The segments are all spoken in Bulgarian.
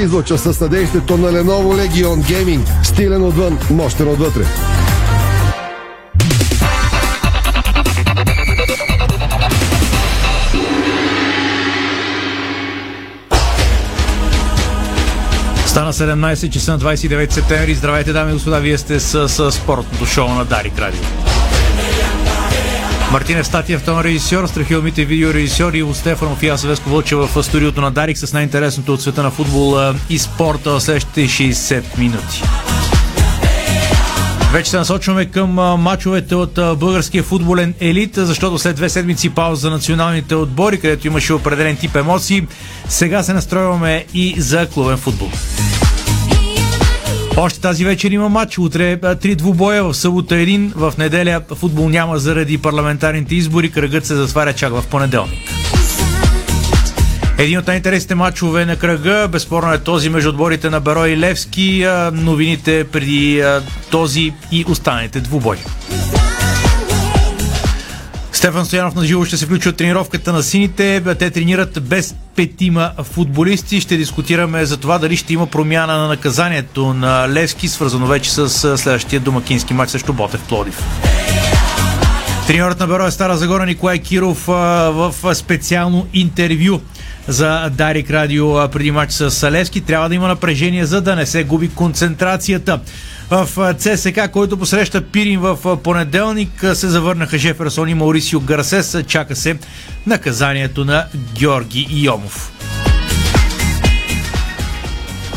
излуча със съдействието на Lenovo Legion Gaming. Стилен отвън, мощен отвътре. Стана 17 часа на 29 септември. Здравейте, дами и господа, вие сте с, с спортното шоу на Дарик Радио. Мартин Евстатиев, тон режисьор, Страхил Мите, видеорежисьор и Стефанов и аз Веско Вълче в студиото на Дарик с най-интересното от света на футбола и спорта в следващите 60 минути. Вече се насочваме към мачовете от българския футболен елит, защото след две седмици пауза за националните отбори, където имаше определен тип емоции, сега се настроиваме и за клубен футбол. Още тази вечер има матч. Утре три двубоя, в събота един, в неделя футбол няма заради парламентарните избори. Кръгът се затваря чак в понеделник. Един от най-интересните матчове на кръга, безспорно е този между отборите на Беро и Левски. Новините преди този и останалите двубои. Стефан Стоянов на живо ще се включи от тренировката на сините. Те тренират без петима футболисти. Ще дискутираме за това дали ще има промяна на наказанието на Левски, свързано вече с следващия домакински матч срещу Ботев Плодив. Треньорът на Беро е Стара Загора Николай Киров в специално интервю за Дарик Радио преди матч с Левски. Трябва да има напрежение, за да не се губи концентрацията в ЦСК, който посреща Пирин в понеделник. Се завърнаха Жеферсон и Маурисио Гарсес. Чака се наказанието на Георги Йомов.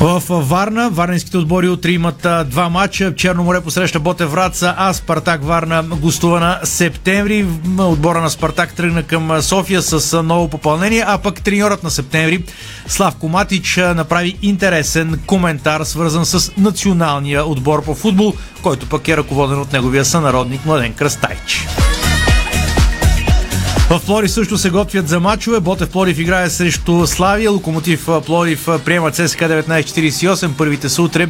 В Варна, варненските отбори утре имат два матча. Черно море посреща Ботев Враца, а Спартак Варна гостува на септември. Отбора на Спартак тръгна към София с ново попълнение, а пък треньорът на септември Славко Матич направи интересен коментар, свързан с националния отбор по футбол, който пък е ръководен от неговия сънародник Младен Кръстайч. В Плорив също се готвят за мачове. Ботев Плорив играе срещу Славия. Локомотив Плорив приема ЦСК 1948. Първите са утре,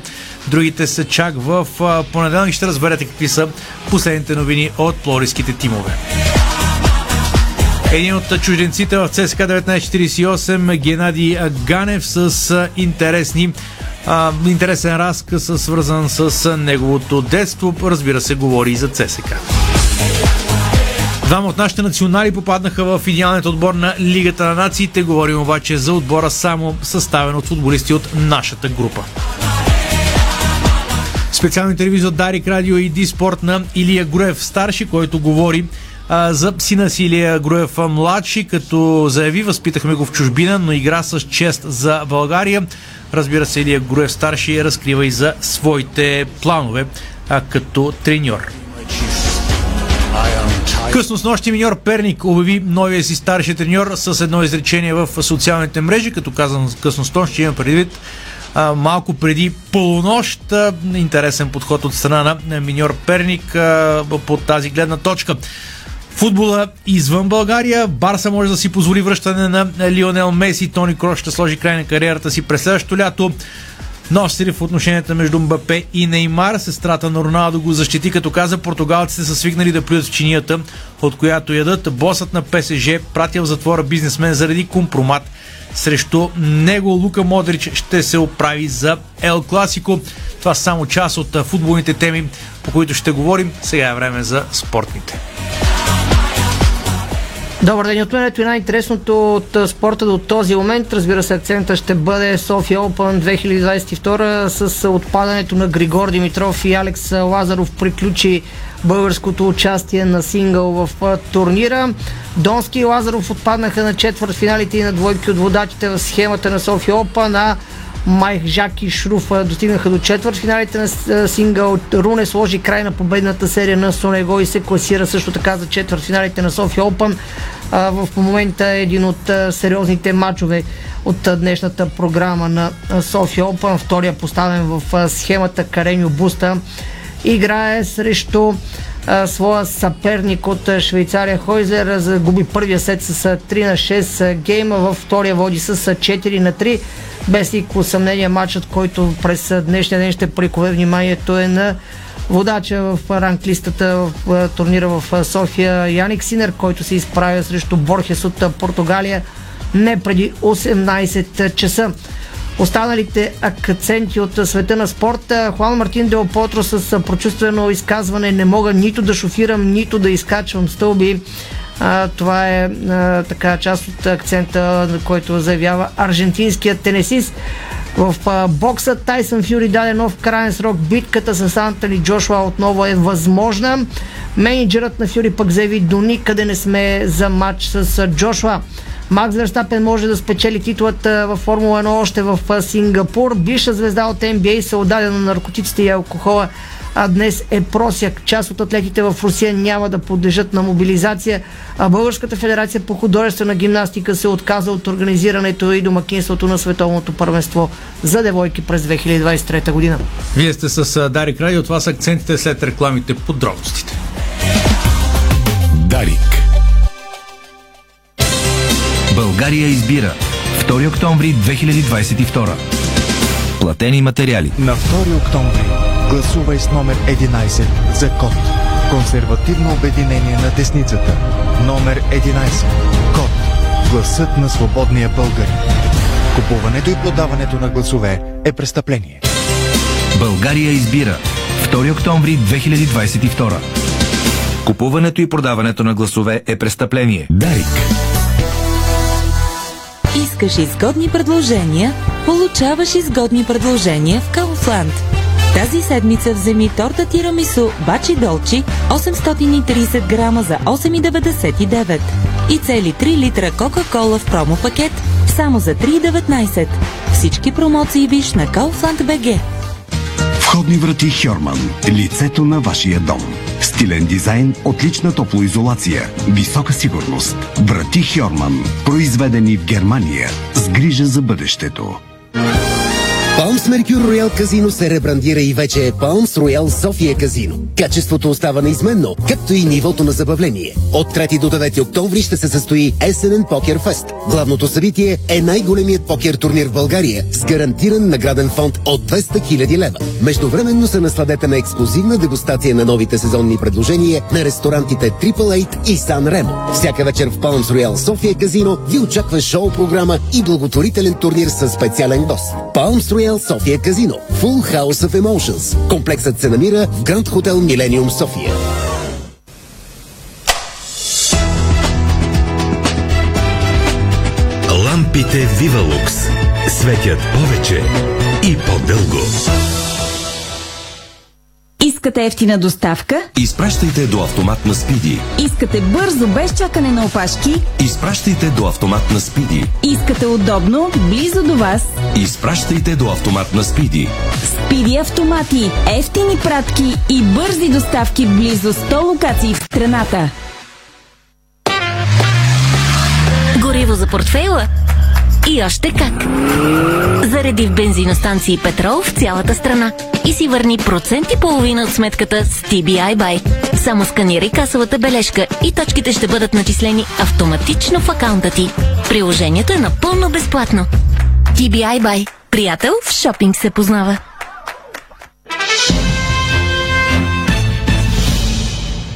другите са чак в понеделник. Ще разберете какви са последните новини от плоривските тимове. Един от чужденците в ЦСК 1948 Геннади Ганев с интересни интересен разказ, свързан с неговото детство. Разбира се, говори и за ЦСК. Двама от нашите национали попаднаха в идеалният отбор на Лигата на нациите. Говорим обаче за отбора само съставен от футболисти от нашата група. Специално интервю за Дарик Радио и Ди Спорт на Илия Груев старши, който говори за сина си Илия Груев младши, като заяви, възпитахме го в чужбина, но игра с чест за България. Разбира се, Илия Груев старши разкрива и за своите планове а, като треньор. Късно с нощи миньор Перник обяви новия си старши треньор с едно изречение в социалните мрежи, като казвам късно с нощ, имам предвид а, малко преди полунощ. А, интересен подход от страна на миньор Перник а, по тази гледна точка. Футбола извън България. Барса може да си позволи връщане на Лионел Меси. Тони Крош ще сложи край на кариерата си през следващото лято. Носители в отношенията между Мбапе и Неймар. Сестрата на Роналдо го защити, като каза португалците са свикнали да плюят в чинията, от която ядат. Босът на ПСЖ пратил в затвора бизнесмен заради компромат срещу него. Лука Модрич ще се оправи за Ел Класико. Това са само част от футболните теми, по които ще говорим. Сега е време за спортните. Добър ден от мен. И най-интересното от спорта до този момент. Разбира се, акцента ще бъде София Open 2022 с отпадането на Григор Димитров и Алекс Лазаров приключи българското участие на сингъл в турнира. Донски и Лазаров отпаднаха на четвърт финалите и на двойки от водачите в схемата на София Open, а Майк Жак и Шруф достигнаха до четвърт финалите на сингъл. Руне сложи край на победната серия на Сонего и се класира също така за четвърт финалите на София Open. В момента е един от сериозните матчове от днешната програма на София Open. Втория поставен в схемата Кареньо Буста играе срещу своя съперник от Швейцария Хойзер. Загуби първия сет с 3 на 6 гейма, във втория води с 4 на 3. Без никакво съмнение матчът, който през днешния ден ще прикове вниманието е на водача в ранглистата в турнира в София Яник Синер, който се изправя срещу Борхес от Португалия не преди 18 часа. Останалите акценти от света на спорта. Хуан Мартин Дел Потро с прочувствено изказване не мога нито да шофирам, нито да изкачвам стълби. А, това е а, така част от акцента, на който заявява аржентинският тенесист. В а, бокса Тайсън Фюри даде нов крайен срок. Битката с Антони Джошуа отново е възможна. Менеджерът на Фюри пък заяви до никъде не сме за матч с Джошуа. Макс Верстапен може да спечели титлата в Формула 1 още в Сингапур. Бивша звезда от NBA се отдаде на наркотиците и алкохола а днес е просяк. Част от атлетите в Русия няма да подлежат на мобилизация, а Българската федерация по художествена гимнастика се отказа от организирането и домакинството на световното първенство за девойки през 2023 година. Вие сте с Дарик Ради, от вас акцентите след рекламите подробностите. Дарик. България избира 2 октомври 2022. Платени материали. На 2 октомври гласувай с номер 11 за КОТ. Консервативно обединение на десницата. Номер 11. КОТ. Гласът на свободния българин. Купуването и продаването на гласове е престъпление. България избира 2 октомври 2022. Купуването и продаването на гласове е престъпление. Дарик. Искаш изгодни предложения? Получаваш изгодни предложения в Kaufland. Тази седмица вземи торта тирамису Бачи Долчи 830 грама за 8,99 и цели 3 литра Кока-Кола в промо пакет само за 3,19. Всички промоции виж на Kaufland BG. Входни врати Хьорман. Лицето на вашия дом. Стилен дизайн, отлична топлоизолация, висока сигурност. Врати Хьорман. Произведени в Германия. С грижа за бъдещето. Palms Mercure Royal Казино се ребрандира и вече е Palms Royal София Казино. Качеството остава неизменно, както и нивото на забавление. От 3 до 9 октомври ще се състои есенен покер фест. Главното събитие е най-големият покер турнир в България с гарантиран награден фонд от 200 000 лева. Междувременно се насладете на ексклюзивна дегустация на новите сезонни предложения на ресторантите Triple Eight и Сан Ремо. Всяка вечер в Palms Royal София Казино ви очаква шоу-програма и благотворителен турнир с специален гост. Palms Royal София Казино. Full House of Emotions. Комплексът се намира в Гранд Хотел Милениум София. Лампите Вивалукс светят повече и по-дълго. Искате ефтина доставка? Изпращайте до автомат на Спиди. Искате бързо, без чакане на опашки? Изпращайте до автомат на Спиди. Искате удобно, близо до вас? Изпращайте до автомат на Спиди. Спиди автомати, ефтини пратки и бързи доставки в близо 100 локации в страната. Гориво за портфейла? И още как! Зареди в бензиностанции Петрол в цялата страна и си върни процент и половина от сметката с TBI Buy. Само сканирай касовата бележка и точките ще бъдат начислени автоматично в акаунта ти. Приложението е напълно безплатно. TBI Buy. Приятел в шопинг се познава.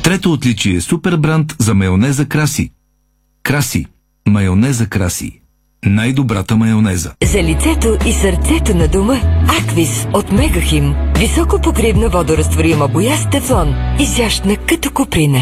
Трето отличие – супер бранд за майонеза Краси. Краси. Майонеза Краси. Най-добрата майонеза. За лицето и сърцето на дома Аквис от Мегахим. Високо покривна водорастворима боя с тефлон. Изящна като куприна.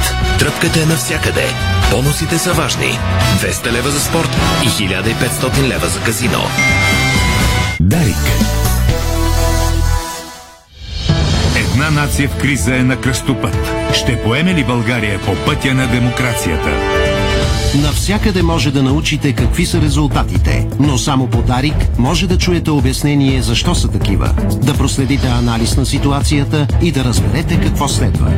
FBET. Тръпката е навсякъде. Бонусите са важни. 200 лева за спорт и 1500 лева за казино. Дарик. Една нация в криза е на кръстопът. Ще поеме ли България по пътя на демокрацията? Навсякъде може да научите какви са резултатите, но само по Дарик може да чуете обяснение защо са такива, да проследите анализ на ситуацията и да разберете какво следва.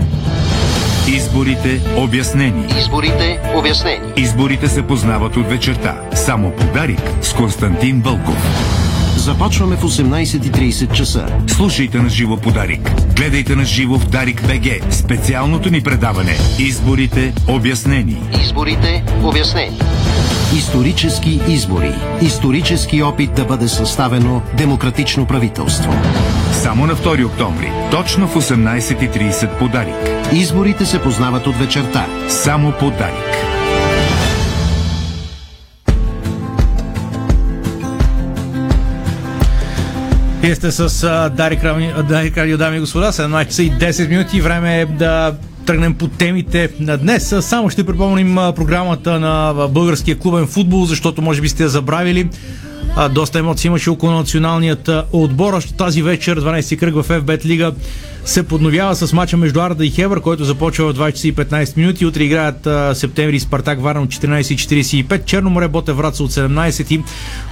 Изборите обяснени. Изборите обяснени. Изборите се познават от вечерта. Само подарик с Константин Вълков. Започваме в 18.30 часа. Слушайте на живо подарик. Гледайте на живо в Дарик БГ. Специалното ни предаване. Изборите обяснени. Изборите обяснени. Исторически избори. Исторически опит да бъде съставено демократично правителство. Само на 2 октомври. Точно в 18.30 подарик. Изборите се познават от вечерта. Само подарик. Вие сте с Дарик, Радио, дами и господа, 17 часа и 10 минути. Време е да тръгнем по темите на днес. Само ще припомним програмата на българския клубен футбол, защото може би сте я забравили. Доста емоции имаше около националният отбор. Още тази вечер, 12 кръг в FBET Лига, се подновява с мача между Арда и Хевър, който започва в 20 часа и 15 минути. Утре играят а, Септември Спартак Варна от 14.45, Черноморе Ботев Враца от 17 и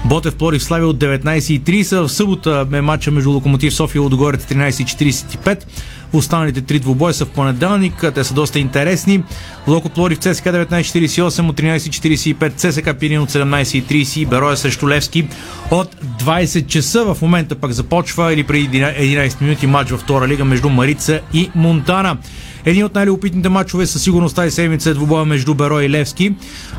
Ботев Плорив Славия от 19.30. В събота е мача между Локомотив София и Лудогорец 13.45. Останалите три двубоя са в понеделник. Те са доста интересни. Локо Плорив ЦСК 19.48 от 13.45, ЦСК Пирин от 17.30 и Бероя срещу Левски от 20 часа. В момента пък започва или преди 11 минути матч във втора лига между Марица и Монтана. Един от най-любопитните матчове със сигурност тази седмица е двубоя между Берой и Левски.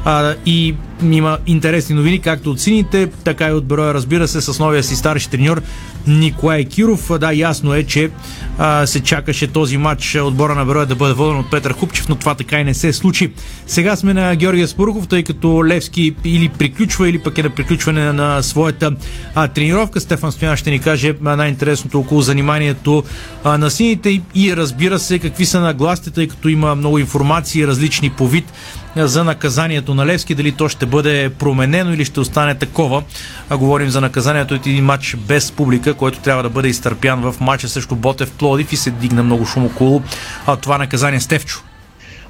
А, и има интересни новини, както от сините, така и от Бероя, разбира се, с новия си старши треньор Николай Киров. Да, ясно е, че а, се чакаше този матч отбора на Бероя да бъде воден от Петър Хупчев, но това така и не се случи. Сега сме на Георгия Спурков, тъй като Левски или приключва, или пък е на приключване на своята а, тренировка. Стефан Стоян ще ни каже най-интересното около заниманието а, на сините и, разбира се какви са нагласите, тъй като има много информации, различни по вид за наказанието на Левски, дали то ще бъде променено или ще остане такова. А говорим за наказанието от един матч без публика, който трябва да бъде изтърпян в матча срещу Ботев Плодив и се дигна много шум около а, това наказание. Стевчо.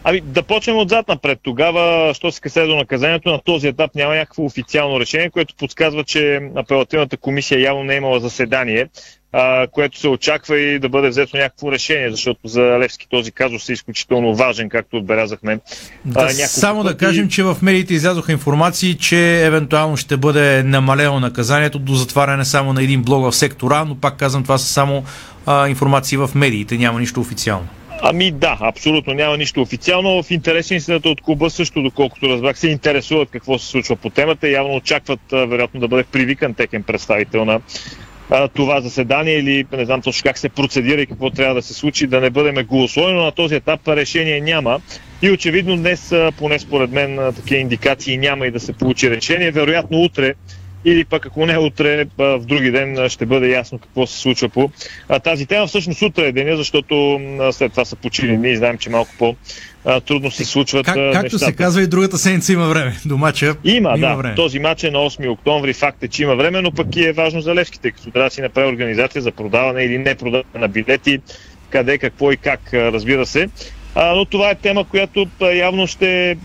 Ами да почнем отзад напред. Тогава, що се касае до наказанието, на този етап няма някакво официално решение, което подсказва, че апелативната комисия явно не е имала заседание, а, което се очаква и да бъде взето някакво решение, защото за Левски този казус е изключително важен, както отбелязахме. Да, само пъти. да кажем, че в медиите излязоха информации, че евентуално ще бъде намалено наказанието до затваряне само на един блог в сектора, но пак казвам, това са само а, информации в медиите, няма нищо официално. Ами да, абсолютно няма нищо официално. В интерес истината от клуба също, доколкото разбрах, се интересуват какво се случва по темата. Явно очакват, вероятно, да бъде привикан текен представител на а, това заседание или не знам точно как се процедира и какво трябва да се случи, да не бъдем голословени, но на този етап решение няма. И очевидно днес, поне според мен, такива индикации няма и да се получи решение. Вероятно утре или пък ако не утре, в други ден ще бъде ясно какво се случва по тази тема. Всъщност утре е деня, защото след това са почили ние знаем, че малко по трудно се случват как, Както нещата. се казва и другата седмица има време. До мача има, има да. Време. Този матч е на 8 октомври. Факт е, че има време, но пък и е важно за Левските, като трябва да си направи организация за продаване или не продаване на билети, къде, какво и как, разбира се. А, но това е тема, която явно ще,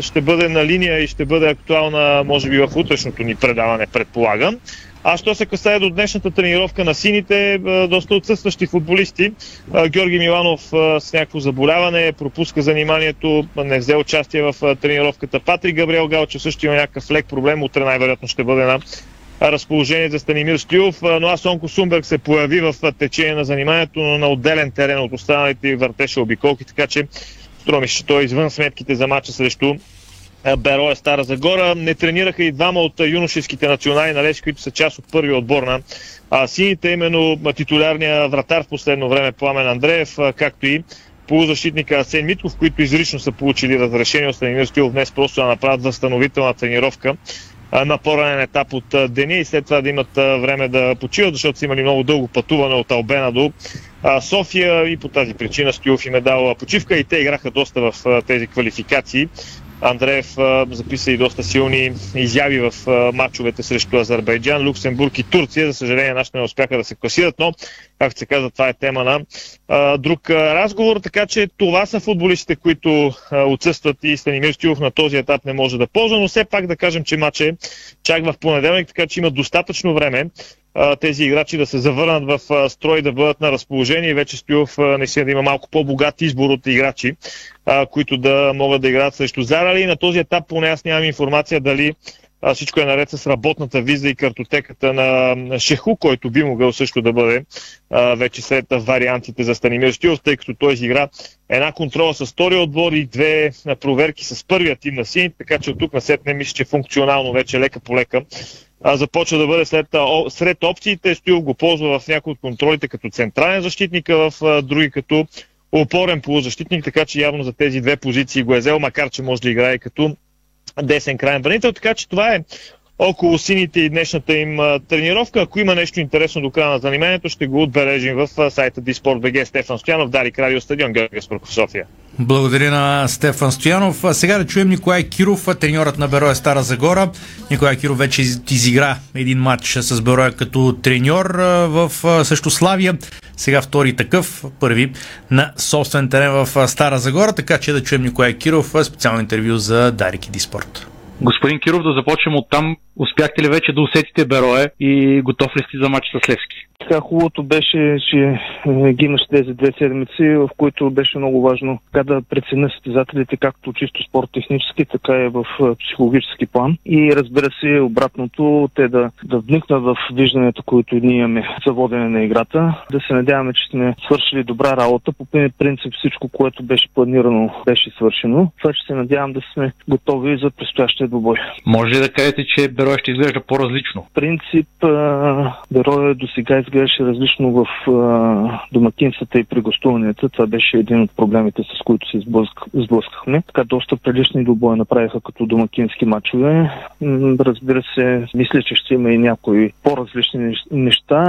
ще бъде на линия и ще бъде актуална, може би, в утрешното ни предаване, предполагам. А що се касае до днешната тренировка на сините, доста отсъстващи футболисти. Георги Миланов с някакво заболяване пропуска заниманието, не взе участие в тренировката. Патри Габриел Галчев също има някакъв лек проблем, утре най-вероятно ще бъде на разположение за Станимир Стоилов, но Асонко Сумберг се появи в течение на заниманието, но на отделен терен от останалите и въртеше обиколки, така че струва ми, че той е извън сметките за мача срещу Бероя Стара Загора. Не тренираха и двама от юношеските национали на Левски, които са част от първия отбор на сините, именно титулярния вратар в последно време Пламен Андреев, както и полузащитника Асен Митков, които изрично са получили разрешение от Станимир Стоилов днес просто да направят възстановителна тренировка на по-ранен етап от деня и след това да имат време да почиват, защото са имали много дълго пътуване от Албена до София и по тази причина Стоилов им е дал почивка и те играха доста в тези квалификации. Андреев записа и доста силни изяви в матчовете срещу Азербайджан, Люксембург и Турция. За съжаление, нашите не успяха да се класират, но, както се казва, това е тема на друг разговор. Така че това са футболистите, които отсъстват и Станимир Стилов на този етап не може да ползва, но все пак да кажем, че матч чак в понеделник, така че има достатъчно време тези играчи да се завърнат в строй, да бъдат на разположение и вече Стоилов наистина да има малко по-богат избор от играчи, които да могат да играят срещу Зарали. На този етап поне аз нямам информация дали а, всичко е наред с работната виза и картотеката на Шеху, който би могъл също да бъде а, вече след вариантите за Станимир Стилов, тъй като той изигра една контрола с втория отбор и две проверки с първия тим на сини, така че от тук на сетне мисля, че функционално вече лека по лека а, започва да бъде след, а, сред опциите. Стоил го ползва в някои от контролите като централен защитник, а в а, други като опорен полузащитник, така че явно за тези две позиции го е взел, макар че може да играе като десен крайен бранител, така че това е около сините и днешната им тренировка. Ако има нещо интересно до края на заниманието, ще го отбележим в сайта Диспорт.бг. Стефан Стоянов, Дарик Радио Стадион, Георгия Спорков, София. Благодаря на Стефан Стоянов. А сега да чуем Николай Киров, треньорът на Бероя Стара Загора. Николай Киров вече изигра един матч с Бероя като треньор в също Славия. Сега втори такъв, първи на собствен терен в Стара Загора, така че да чуем Николай Киров специално интервю за Дарик и Диспорт. Господин Киров, да започнем от там. Успяхте ли вече да усетите Берое и готов ли сте за матч с Левски? Така хубавото беше, че е, ги имаше тези две седмици, в които беше много важно така да преценя състезателите както чисто спорт-технически, така и в е, психологически план. И разбира се, обратното, те да, да вникнат в виждането, което ние имаме за водене на играта. Да се надяваме, че сме свършили добра работа. По принцип всичко, което беше планирано, беше свършено. Това ще се надявам да сме готови за предстоящия двубой. Може ли да кажете, че Берой ще изглежда по-различно? Принцип, Берой до сега изглеждаше различно в а, домакинствата и при гостуванията. Това беше един от проблемите, с които се сблъскахме. Така доста прилични добоя направиха като домакински матчове. Разбира се, мисля, че ще има и някои по-различни неща.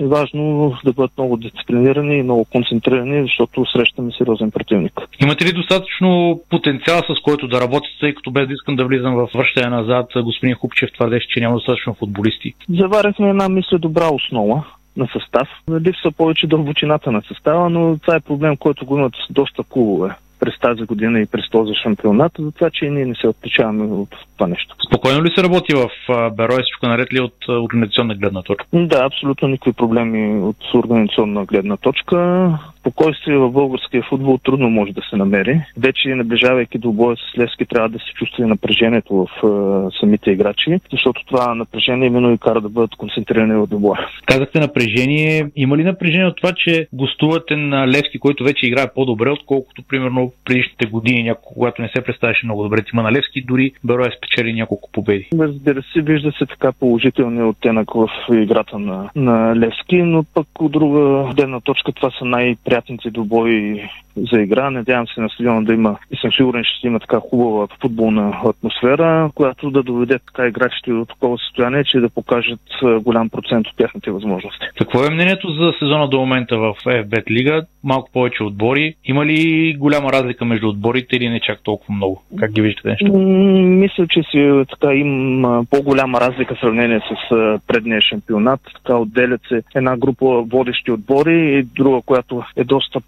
Важно да бъдат много дисциплинирани и много концентрирани, защото срещаме сериозен противник. Имате ли достатъчно потенциал, с който да работите, тъй като без да искам да влизам в връщане назад, господин Хупчев твърдеше, че няма достатъчно футболисти? Заваряхме една, мисля, добра основа на състав. Липсва повече дълбочината на състава, но това е проблем, който го имат доста клубове през тази година и през този шампионат, за това, че ние не се отличаваме от това нещо. Спокойно ли се работи в Берой, всичко наред ли от организационна гледна точка? Да, абсолютно никакви проблеми от организационна гледна точка. Спокойствие в българския футбол трудно може да се намери. Вече наближавайки до боя с Левски трябва да се чувства и напрежението в е, самите играчи, защото това напрежение именно и кара да бъдат концентрирани в добоя. Казахте напрежение. Има ли напрежение от това, че гостувате на Левски, който вече играе по-добре, отколкото примерно предишните години, когато не се представяше много добре тима на Левски, дори Беро е спечели няколко победи? Разбира се, вижда се така положителния оттенък в играта на, на Левски, но пък от друга гледна точка това са най приятните добои за игра. Надявам се на стадиона да има и съм сигурен, че ще има така хубава футболна атмосфера, която да доведе така играчите до такова състояние, че да покажат голям процент от тяхните възможности. Какво е мнението за сезона до момента в FBET Лига? Малко повече отбори. Има ли голяма разлика между отборите или не чак толкова много? Как ги виждате нещо? Мисля, че си така има по-голяма разлика в сравнение с предния шампионат. Така отделят се една група водещи отбори и друга, която е доста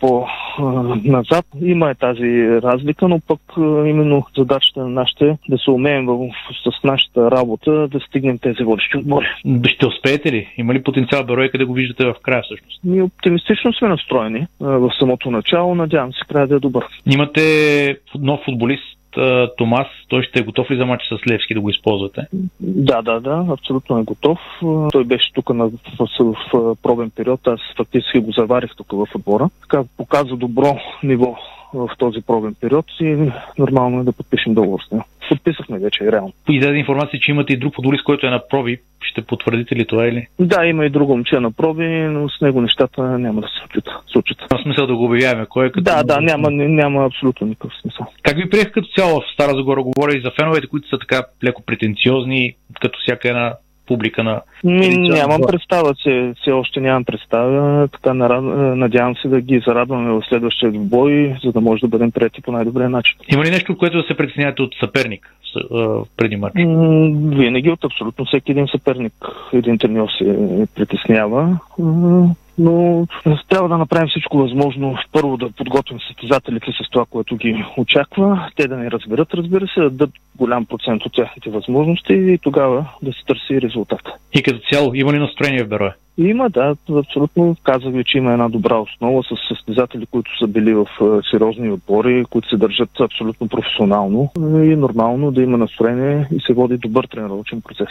по-назад. Има е тази разлика, но пък именно задачата на нашите да се умеем с нашата работа да стигнем тези водещи отбори. Ще успеете ли? Има ли потенциал Берой, къде го виждате в края всъщност? Ние оптимистично сме настроени в самото начало. Надявам се края да е добър. Имате нов футболист Томас, той ще е готов ли за матч с Левски да го използвате? Да, да, да, абсолютно е готов. Той беше тук на, в, в, в пробен период, аз фактически го заварих тук в отбора. Така показа добро ниво в този пробен период и нормално е да подпишем договор с него. Подписахме вече, реално. И даде информация, че имате и друг футболист, който е на проби. Ще потвърдите ли това или? Да, има и друго момче на проби, но с него нещата няма да се случат. В смисъл да го обявяваме. Кой е като... Да, да, няма, няма абсолютно никакъв смисъл. Как ви приех като цяло в Стара Загора? Говоря и за феновете, които са така леко претенциозни, като всяка една публика на... Ми, нямам представа, че все още нямам представа. Така надявам се да ги зарадваме в следващия бой, за да може да бъдем прети по най-добрия начин. Има ли нещо, което да се притеснявате от съперник преди матч? Винаги от абсолютно всеки един съперник. Един треньор се притеснява но трябва да направим всичко възможно. Първо да подготвим състезателите с това, което ги очаква, те да ни разберат, разбира се, да дадат голям процент от тяхните възможности и тогава да се търси резултат. И като цяло, има ли настроение в Берое? Има, да, абсолютно. Казах ви, че има една добра основа с състезатели, които са били в е, сериозни отбори, които се държат абсолютно професионално и нормално да има настроение и се води добър тренировъчен процес.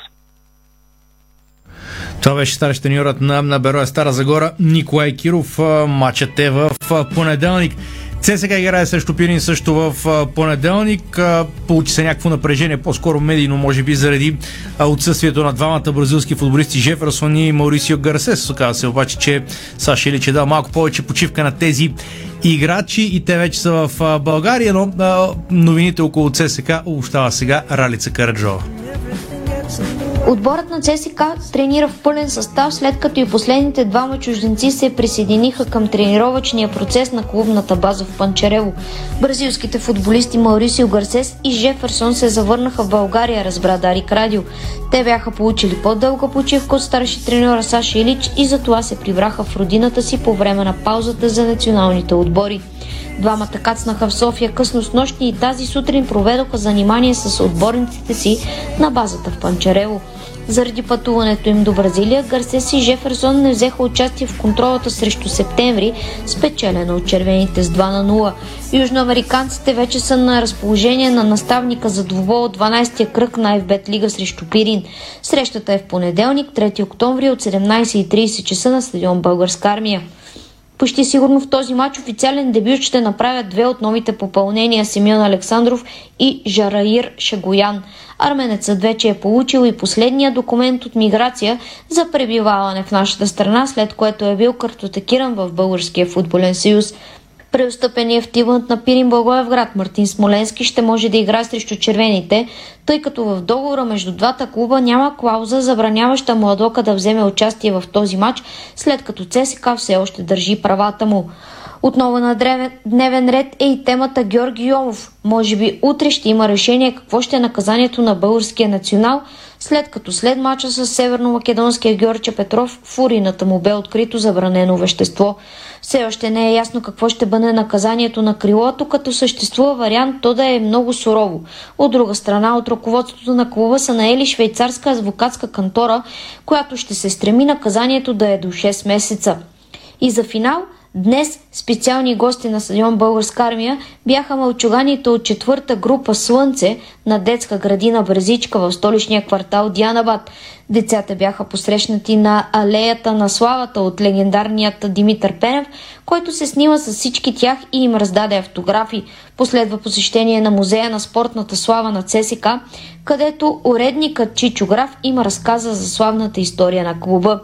Това беше старещ треньорът на, на Бероя Стара Загора Николай Киров. Матчът е в понеделник. ЦСК играе срещу Пирин също в понеделник. Получи се някакво напрежение, по-скоро медийно, може би заради отсъствието на двамата бразилски футболисти Жеферсон и Маурисио Гарсес. Оказва се обаче, че Саша Илич е дал малко повече почивка на тези играчи и те вече са в България, но новините около ЦСК обощава сега Ралица Караджова. Отборът на ЦСК тренира в пълен състав, след като и последните двама чужденци се присъединиха към тренировъчния процес на клубната база в Панчарево. Бразилските футболисти Маурисио Гарсес и Жеферсон се завърнаха в България, разбра Дарик Радио. Те бяха получили по-дълга почивка от старши треньора Саша Илич и затова се прибраха в родината си по време на паузата за националните отбори. Двамата кацнаха в София късно с нощни и тази сутрин проведоха занимание с отборниците си на базата в Панчарево. Заради пътуването им до Бразилия, Гарсес и Жеферсон не взеха участие в контролата срещу септември, спечелена от червените с 2 на 0. Южноамериканците вече са на разположение на наставника за двубой от 12-я кръг на FBET Лига срещу Пирин. Срещата е в понеделник, 3 октомври от 17.30 часа на стадион Българска армия. Почти сигурно в този матч официален дебют ще направят две от новите попълнения Симеон Александров и Жараир Шагоян. Арменецът вече е получил и последния документ от миграция за пребиваване в нашата страна, след което е бил картотекиран в Българския футболен съюз. Преостъпения в тивът на Пирин Благоевград Мартин Смоленски ще може да играе срещу червените, тъй като в договора между двата клуба няма клауза, забраняваща младока да вземе участие в този матч, след като ЦСК все още държи правата му. Отново на дневен ред е и темата Георги Йомов. Може би утре ще има решение какво ще е наказанието на българския национал, след като след мача с северно-македонския Георча Петров в урината му бе открито забранено вещество. Все още не е ясно какво ще бъде наказанието на крилото, като съществува вариант то да е много сурово. От друга страна, от ръководството на клуба са наели швейцарска адвокатска кантора, която ще се стреми наказанието да е до 6 месеца. И за финал – Днес специални гости на стадион Българска армия бяха мълчуганите от четвърта група Слънце на детска градина Бразичка в столичния квартал Дианабад. Децата бяха посрещнати на алеята на славата от легендарният Димитър Пенев, който се снима с всички тях и им раздаде автографи. Последва посещение на музея на спортната слава на ЦСК, където уредникът Чичо Граф има разказа за славната история на клуба.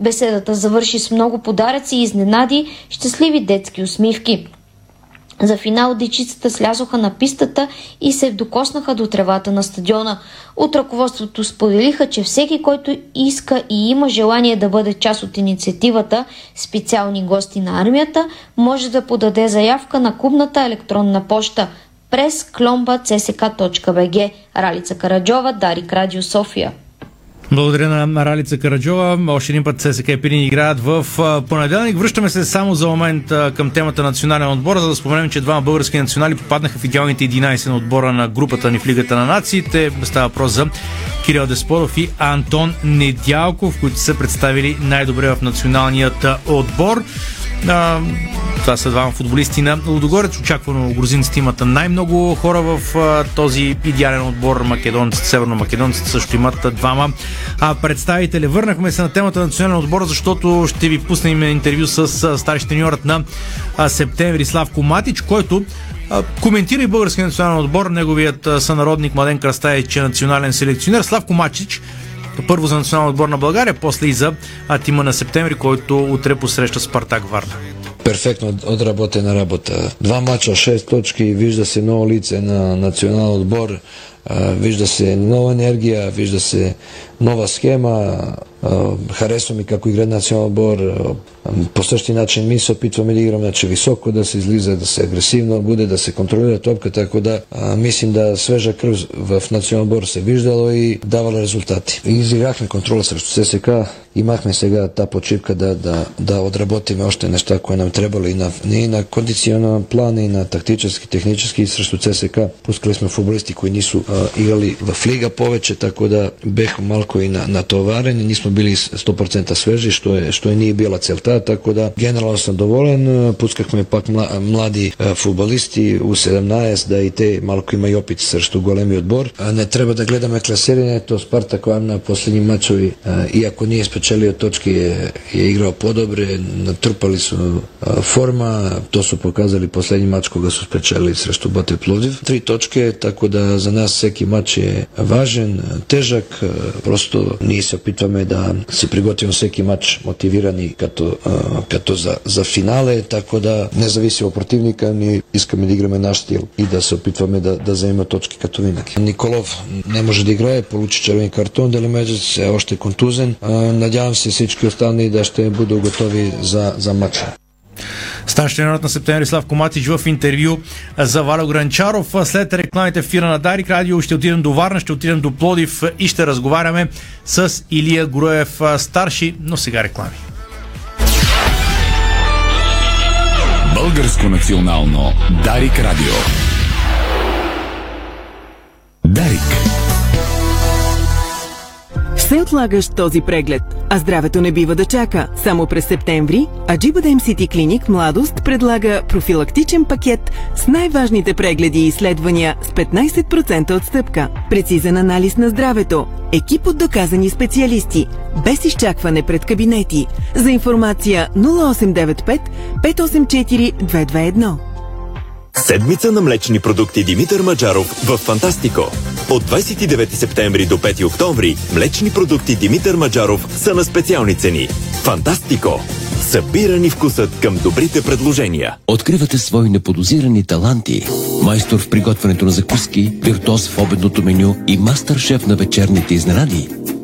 Беседата завърши с много подаръци и изненади, щастливи детски усмивки. За финал дечицата слязоха на пистата и се докоснаха до тревата на стадиона. От ръководството споделиха, че всеки, който иска и има желание да бъде част от инициативата специални гости на армията, може да подаде заявка на клубната електронна поща през кломба.csk.bg. Ралица Караджова, Дарик Радио София. Благодаря на Ралица Караджова. Още един път ССК Пирин играят в понеделник. Връщаме се само за момент към темата национален отбор, за да споменем, че двама български национали попаднаха в идеалните 11 на отбора на групата ни в Лигата на нациите. Става въпрос за Кирил Деспоров и Антон Недялков, които са представили най-добре в националният отбор. А, това са двама футболисти на Лудогорец. Очаквано грузинците имат най-много хора в а, този идеален отбор. Македонците, северно-македонците също имат двама а, представители. Върнахме се на темата на национален отбор, защото ще ви пуснем интервю с а, старши треньорът на а, септември Славко Матич, който коментира и българския национален отбор. Неговият сънародник Младен Крастаевич е национален селекционер. Славко Матич първо за националния отбор на България, после и за тима на септември, който утре посреща Спартак Варна. Перфектно отработена работа. Два мача, 6 точки, вижда се ново лице на национален отбор, вижда се нова енергия, вижда се nova schema, eh, hareso mi kako igra nacionalni po eh, postošti način mi se opitvam ili igram, znači visoko da se izliza, da se agresivno bude, da se kontrolira topka, tako da eh, mislim da sveža krv v nacionalni bor se viždalo i davalo rezultati. Izigrah kontrola srstu CSK, imahme sega ta počipka da, da, da odrabotim ošte nešto koje nam trebalo i na, i na kondicionalan plan i na taktičarski, tehnički srstu CSK. Pustili smo futbolisti koji nisu igrali v Liga poveće, tako da beh malko бех малко и на, натоварени, нисмо били 100% свежи, што е, што е ние била целта, така да генерално съм доволен. Пускахме пак млади футболисти у 17 да и те малко има и опит срещу големи отбор. А не треба да гледаме класирањето Спартак на последни мачови, иако ние спечелио точки е, е играл подобре, натрупали су форма, то су показали последни мач кога су спечелили срещу Бате Пловдив. Три точки, така да за нас всеки мач е важен, тежак, просто ние се опитваме да се приготвим всеки мач мотивирани като, като за, за финале, така да независимо от противника, ние искаме да играме наш стил и да се опитваме да, да вземем точки като винаги. Николов не може да играе, получи червен картон, Делемеджец е още контузен. Надявам се всички останали да ще будат готови за, за матча. Старши тренерът на септември Славко Матич в интервю за Валя Гранчаров. След рекламите в фира на Дарик Радио ще отидем до Варна, ще отидем до Плодив и ще разговаряме с Илия Груев старши, но сега реклами. Българско национално Дарик Радио. Дарик. Все отлагаш този преглед, а здравето не бива да чака. Само през септември Аджиба Сити Клиник Младост предлага профилактичен пакет с най-важните прегледи и изследвания с 15% отстъпка. Прецизен анализ на здравето, екип от доказани специалисти, без изчакване пред кабинети. За информация 0895 584 221. Седмица на млечни продукти Димитър Маджаров в Фантастико. От 29 септември до 5 октомври млечни продукти Димитър Маджаров са на специални цени. Фантастико! Събирани вкусът към добрите предложения. Откривате свои неподозирани таланти. Майстор в приготвянето на закуски, виртуоз в обедното меню и мастър-шеф на вечерните изненади.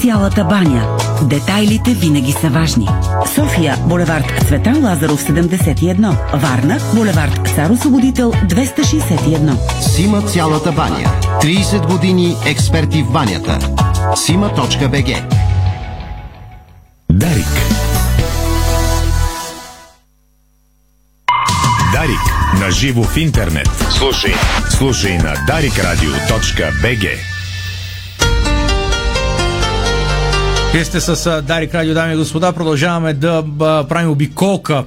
Цялата баня. Детайлите винаги са важни. София, булевард Цветан Лазаров 71. Варна, булевард Цар Освободител 261. Сима цялата баня. 30 години експерти в банята. Сима.бг Дарик. Дарик. На живо в интернет. Слушай. Слушай на darikradio.bg Вие сте с Дарик Радио, дами и господа. Продължаваме да правим обиколка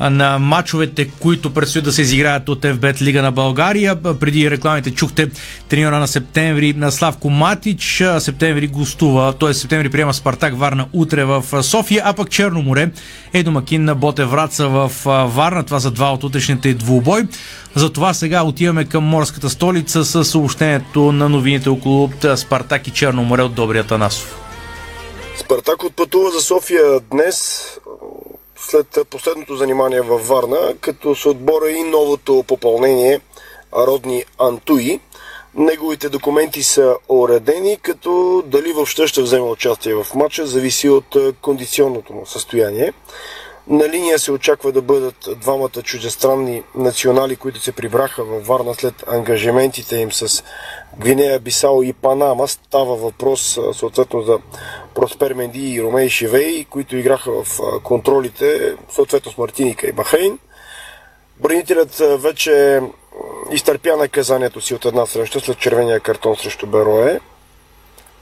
на матчовете, които предстоят да се изиграят от FBET Лига на България. Преди рекламите чухте треньора на септември на Славко Матич. Септември гостува, т.е. септември приема Спартак Варна утре в София, а пък Черно море е домакин на Боте Враца в Варна. Това са два от утрешните двубой. Затова сега отиваме към морската столица с съобщението на новините около Спартак и Черно море от Добрия Танасов. Спартак отпътува за София днес, след последното занимание във Варна, като се отбора и новото попълнение Родни Антуи. Неговите документи са уредени, като дали въобще ще вземе участие в матча, зависи от кондиционното му състояние. На линия се очаква да бъдат двамата чуждестранни национали, които се прибраха във Варна след ангажиментите им с Гвинея, Бисао и Панама. Става въпрос съответно за Проспер Менди и Ромей Шивей, които играха в контролите, съответно с Мартиника и Бахрейн. Бранителят вече изтърпя наказанието си от една среща след червения картон срещу Берое.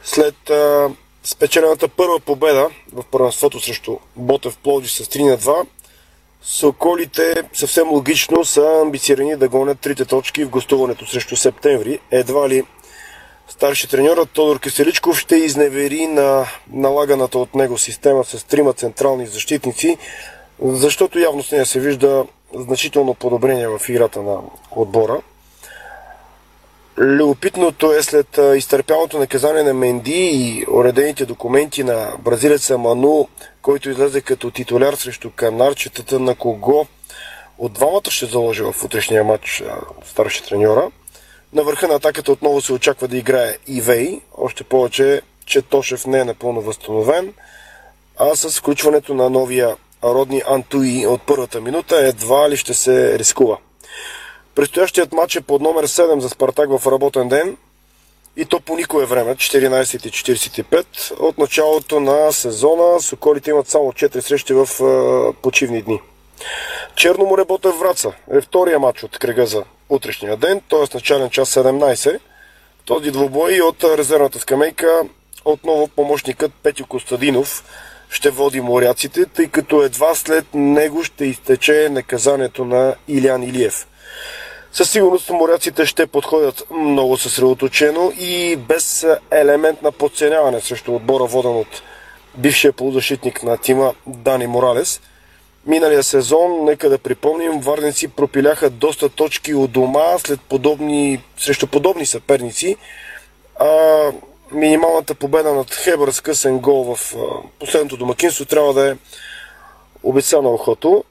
След а, спечелената първа победа в първенството срещу Ботев Плоди с 3 на 2, Соколите съвсем логично са амбицирани да гонят трите точки в гостуването срещу септември. Едва ли старши треньорът Тодор Киселичков ще изневери на налаганата от него система с трима централни защитници, защото явно с нея се вижда значително подобрение в играта на отбора. Любопитното е след изтърпялото наказание на Менди и уредените документи на бразилеца Ману, който излезе като титуляр срещу канарчетата на кого от двамата ще заложи в утрешния матч старши треньора. На върха на атаката отново се очаква да играе Ивей, още повече, че Тошев не е напълно възстановен, а с включването на новия родни Антуи от първата минута едва ли ще се рискува. Предстоящият матч е под номер 7 за Спартак в работен ден и то по никое време, 14.45. От началото на сезона Соколите имат само 4 срещи в е, почивни дни. Черно море Ботев Враца е втория матч от кръга за утрешния ден, т.е. начален час 17. Този двубой от резервната скамейка отново помощникът Петю Костадинов ще води моряците, тъй като едва след него ще изтече наказанието на Илян Илиев. Със сигурност моряците ще подходят много съсредоточено и без елемент на подценяване срещу отбора, воден от бившия полузащитник на тима Дани Моралес. Миналия сезон, нека да припомним, варници пропиляха доста точки от дома след подобни, срещу подобни съперници. А минималната победа над Хебър с късен гол в последното домакинство трябва да е обещана охото.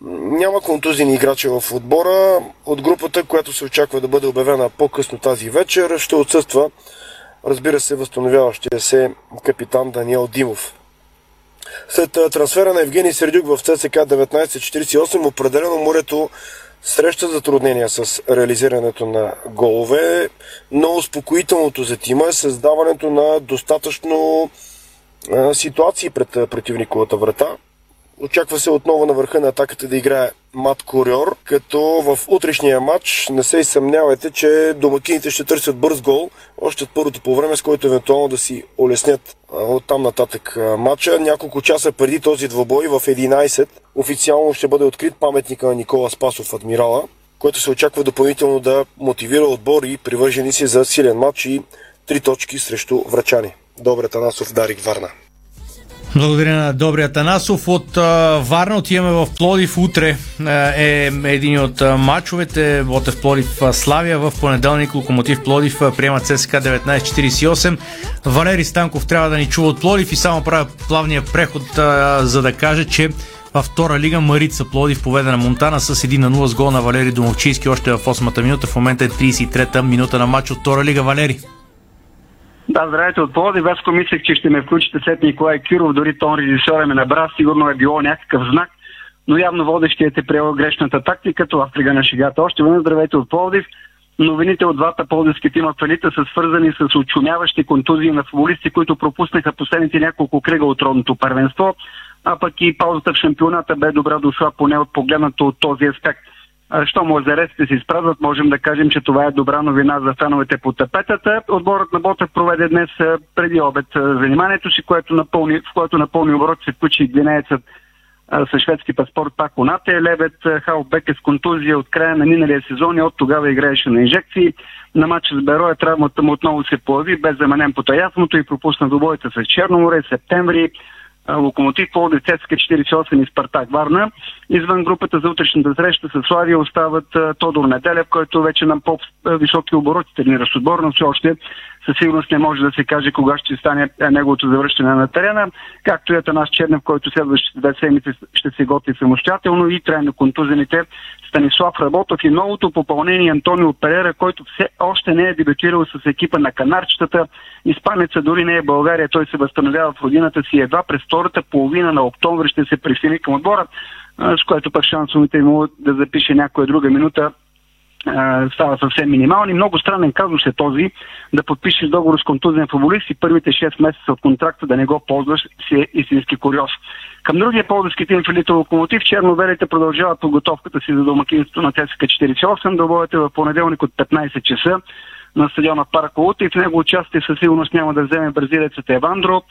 Няма контузини играчи в отбора. От групата, която се очаква да бъде обявена по-късно тази вечер, ще отсъства, разбира се, възстановяващия се капитан Даниел Димов. След трансфера на Евгений Сердюк в ЦСК 1948, определено морето среща затруднения с реализирането на голове, но успокоителното за тима е създаването на достатъчно ситуации пред противниковата врата. Очаква се отново на върха на атаката да играе Мат Куриор, като в утрешния матч не се съмнявайте, че домакините ще търсят бърз гол, още от първото по време, с който евентуално да си улеснят от там нататък матча. Няколко часа преди този двобой в 11 официално ще бъде открит паметника на Никола Спасов Адмирала, който се очаква допълнително да мотивира отбор и привържени си за силен матч и три точки срещу врачани. Добре, Танасов, Дарик Варна. Благодаря на Добрия Танасов. От а, Варна отиваме в Плодив. Утре а, е един от а, матчовете. Ботев Плодив Славия. В понеделник Локомотив Плодив приема ЦСК 1948. Валери Станков трябва да ни чува от Плодив и само правя плавния преход, за да каже, че във втора лига Марица Плодив победа на Монтана с 1 на 0 с гол на Валери Домовчийски още в 8-та минута. В момента е 33-та минута на матч от втора лига. Валери. Да, здравейте от Плоди. Веско мислех, че ще ме включите след Николай Киров, дори тон режисьора ме набра, сигурно е било някакъв знак, но явно водещият е приел грешната тактика, това в на шегата. Още веднъж здравейте от Пловдив. Новините от двата полдивски тима в елита са свързани с очумяващи контузии на футболисти, които пропуснаха последните няколко кръга от родното първенство, а пък и паузата в шампионата бе добра дошла поне от погледнато от този аспект. Що мозареците се изпразват, можем да кажем, че това е добра новина за феновете по тапетата. Отборът на Ботев проведе днес преди обед заниманието си, което напълни, в което напълни оборот се включи гвинеецът с шведски паспорт Пако Нате. Лебед Халбек е с контузия от края на миналия сезон и от тогава играеше на инжекции. На матча с Бероя травмата му отново се появи без заменен по таясното и пропусна добойта с Черноморе септември. Локомотив, Пловдив, Цецка 48 и Спартак Варна. Извън групата за утрешната среща с Славия остават Тодор Неделев, който вече на по-високи обороти тренира с отбор, но все още със сигурност не може да се каже кога ще стане неговото завръщане на терена, както и Атанас Чернев, който следващите две седмици ще се готви самостоятелно и трайно контузените Станислав Работов и новото попълнение Антонио Перера, който все още не е дебютирал с екипа на канарчетата. Испанеца дори не е България, той се възстановява в родината си едва през втората половина на октомври ще се присъедини към отбора, с което пък шансовете му да запише някоя друга минута става съвсем минимални. Много странен казус е този да подпишеш договор с контузен футболист и първите 6 месеца от контракта да не го ползваш си е истински куриоз. Към другия ползващи тим Филито Локомотив, черновелите продължават подготовката си за домакинството на ТСК 48. Добовете в понеделник от 15 часа на стадиона Парк и в него участие със сигурност няма да вземе бразилецът Евандро.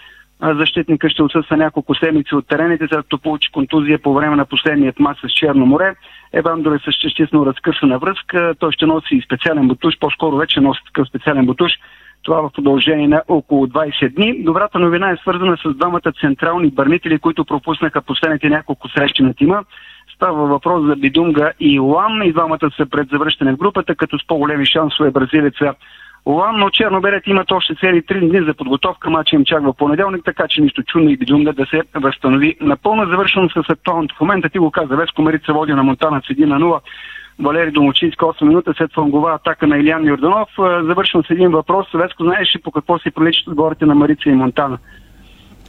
Защитника ще отсъства няколко седмици от терените, след като получи контузия по време на последният мач с Черно море. Евандро е с частично разкъсана връзка. Той ще носи специален бутуш, по-скоро вече носи такъв специален бутуш. Това в продължение на около 20 дни. Добрата новина е свързана с двамата централни бърнители, които пропуснаха последните няколко срещи на тима. Става въпрос за Бидунга и Лам. И двамата са пред завръщане в групата, като с по-големи шансове бразилеца Олан, но черно-белите имат още цели 3 дни за подготовка. Мача им чак в понеделник, така че нищо чудно и Бидунга да се възстанови. Напълно завършено с актуалното. В момента ти го каза, Веско Марица води на Монтана с 1 на 0. Валери Домочинска 8 минута след флангова атака на Илян Йорданов. Завършвам с един въпрос. Веско, знаеш ли по какво си приличат отборите на Марица и Монтана?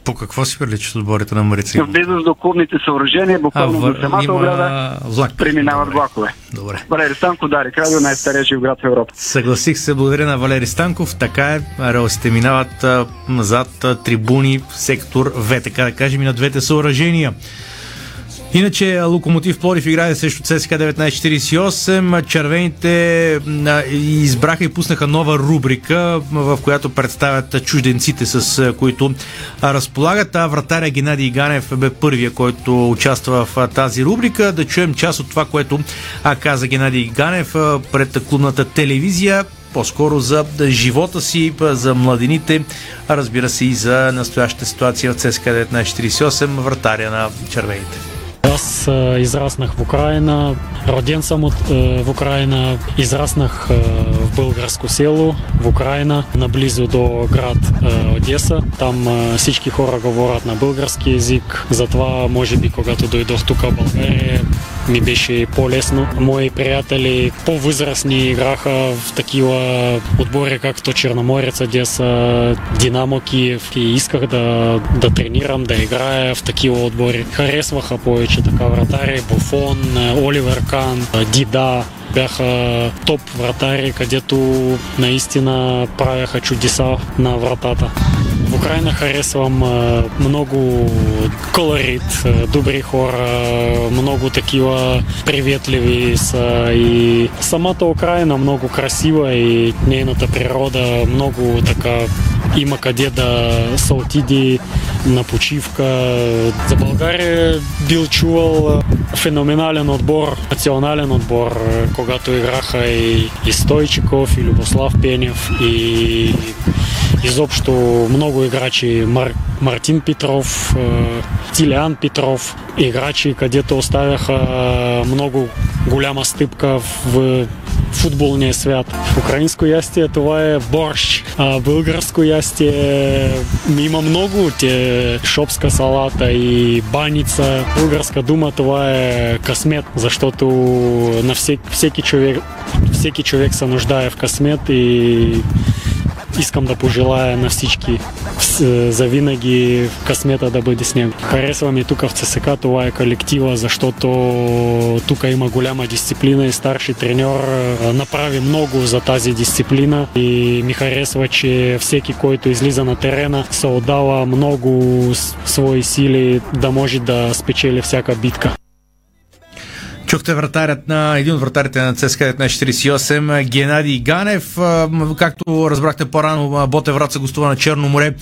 По какво си приличат отборите на Марица? В близост до клубните съоръжения, буквално в... до самата има... ограда, влак. преминават Добре. влакове. Добре. Валери Станков, Дарик Радио, най-стария жив град в Европа. Съгласих се, благодаря на Валери Станков. Така е, релсите минават назад трибуни, сектор В, така да кажем, и на двете съоръжения. Иначе Локомотив Плодив играе срещу ЦСКА 1948. Червените избраха и пуснаха нова рубрика, в която представят чужденците, с които разполагат. А вратаря Геннадий Ганев бе първия, който участва в тази рубрика. Да чуем част от това, което каза Геннадий Ганев пред клубната телевизия по-скоро за живота си, за младените, разбира се и за настоящата ситуация в ЦСКА 1948, вратаря на червените. Los Аз а, израснах в Украина, роден от, а, в Украина, израснах а, в българско село в Украина, наблизо до град а, Одеса. Там всички хора говорят на български язик, затова може би когато дойдох тук в България ми беше по-лесно. Мои приятели по-възрастни играха в такива отбори, както Черноморец, Одеса, Динамо Киев и исках да, да тренирам, да играя в такива отбори. Харесваха повече така вратари, Буфон, Оливер Кан, Дида, бяха топ вратари, където наистина правяха чудеса на вратата. В Украина харесвам много колорит, добри хора, много такива приветливи са и самата Украина много красива и нейната природа много така има къде да се отиде на почивка. За България бил чувал феноменален отбор, национален отбор, когато играха и, и Стойчиков, и Любослав Пенев, и изобщо много играчи. Мар, Мартин Петров, Тилиан Петров, играчи, където оставяха много голяма стъпка в футболния свят. Украинско ястие това е борщ, а българско ястие има много. Те шопска салата и баница. Българска дума това е късмет, защото на всеки, всеки човек всеки човек се нуждае в късмет и искам да пожелая на всички завинаги късмета да бъде с него. Харесва ми тук в ЦСК, това е колектива, защото тук има голяма дисциплина и старши треньор направи много за тази дисциплина и ми харесва, че всеки, който излиза на терена, се отдава много свои сили да може да спечели всяка битка. Чухте вратарят на един от вратарите на ЦСКА 1948, Геннадий Ганев. Както разбрахте по-рано, Ботев Враца гостува на Черно море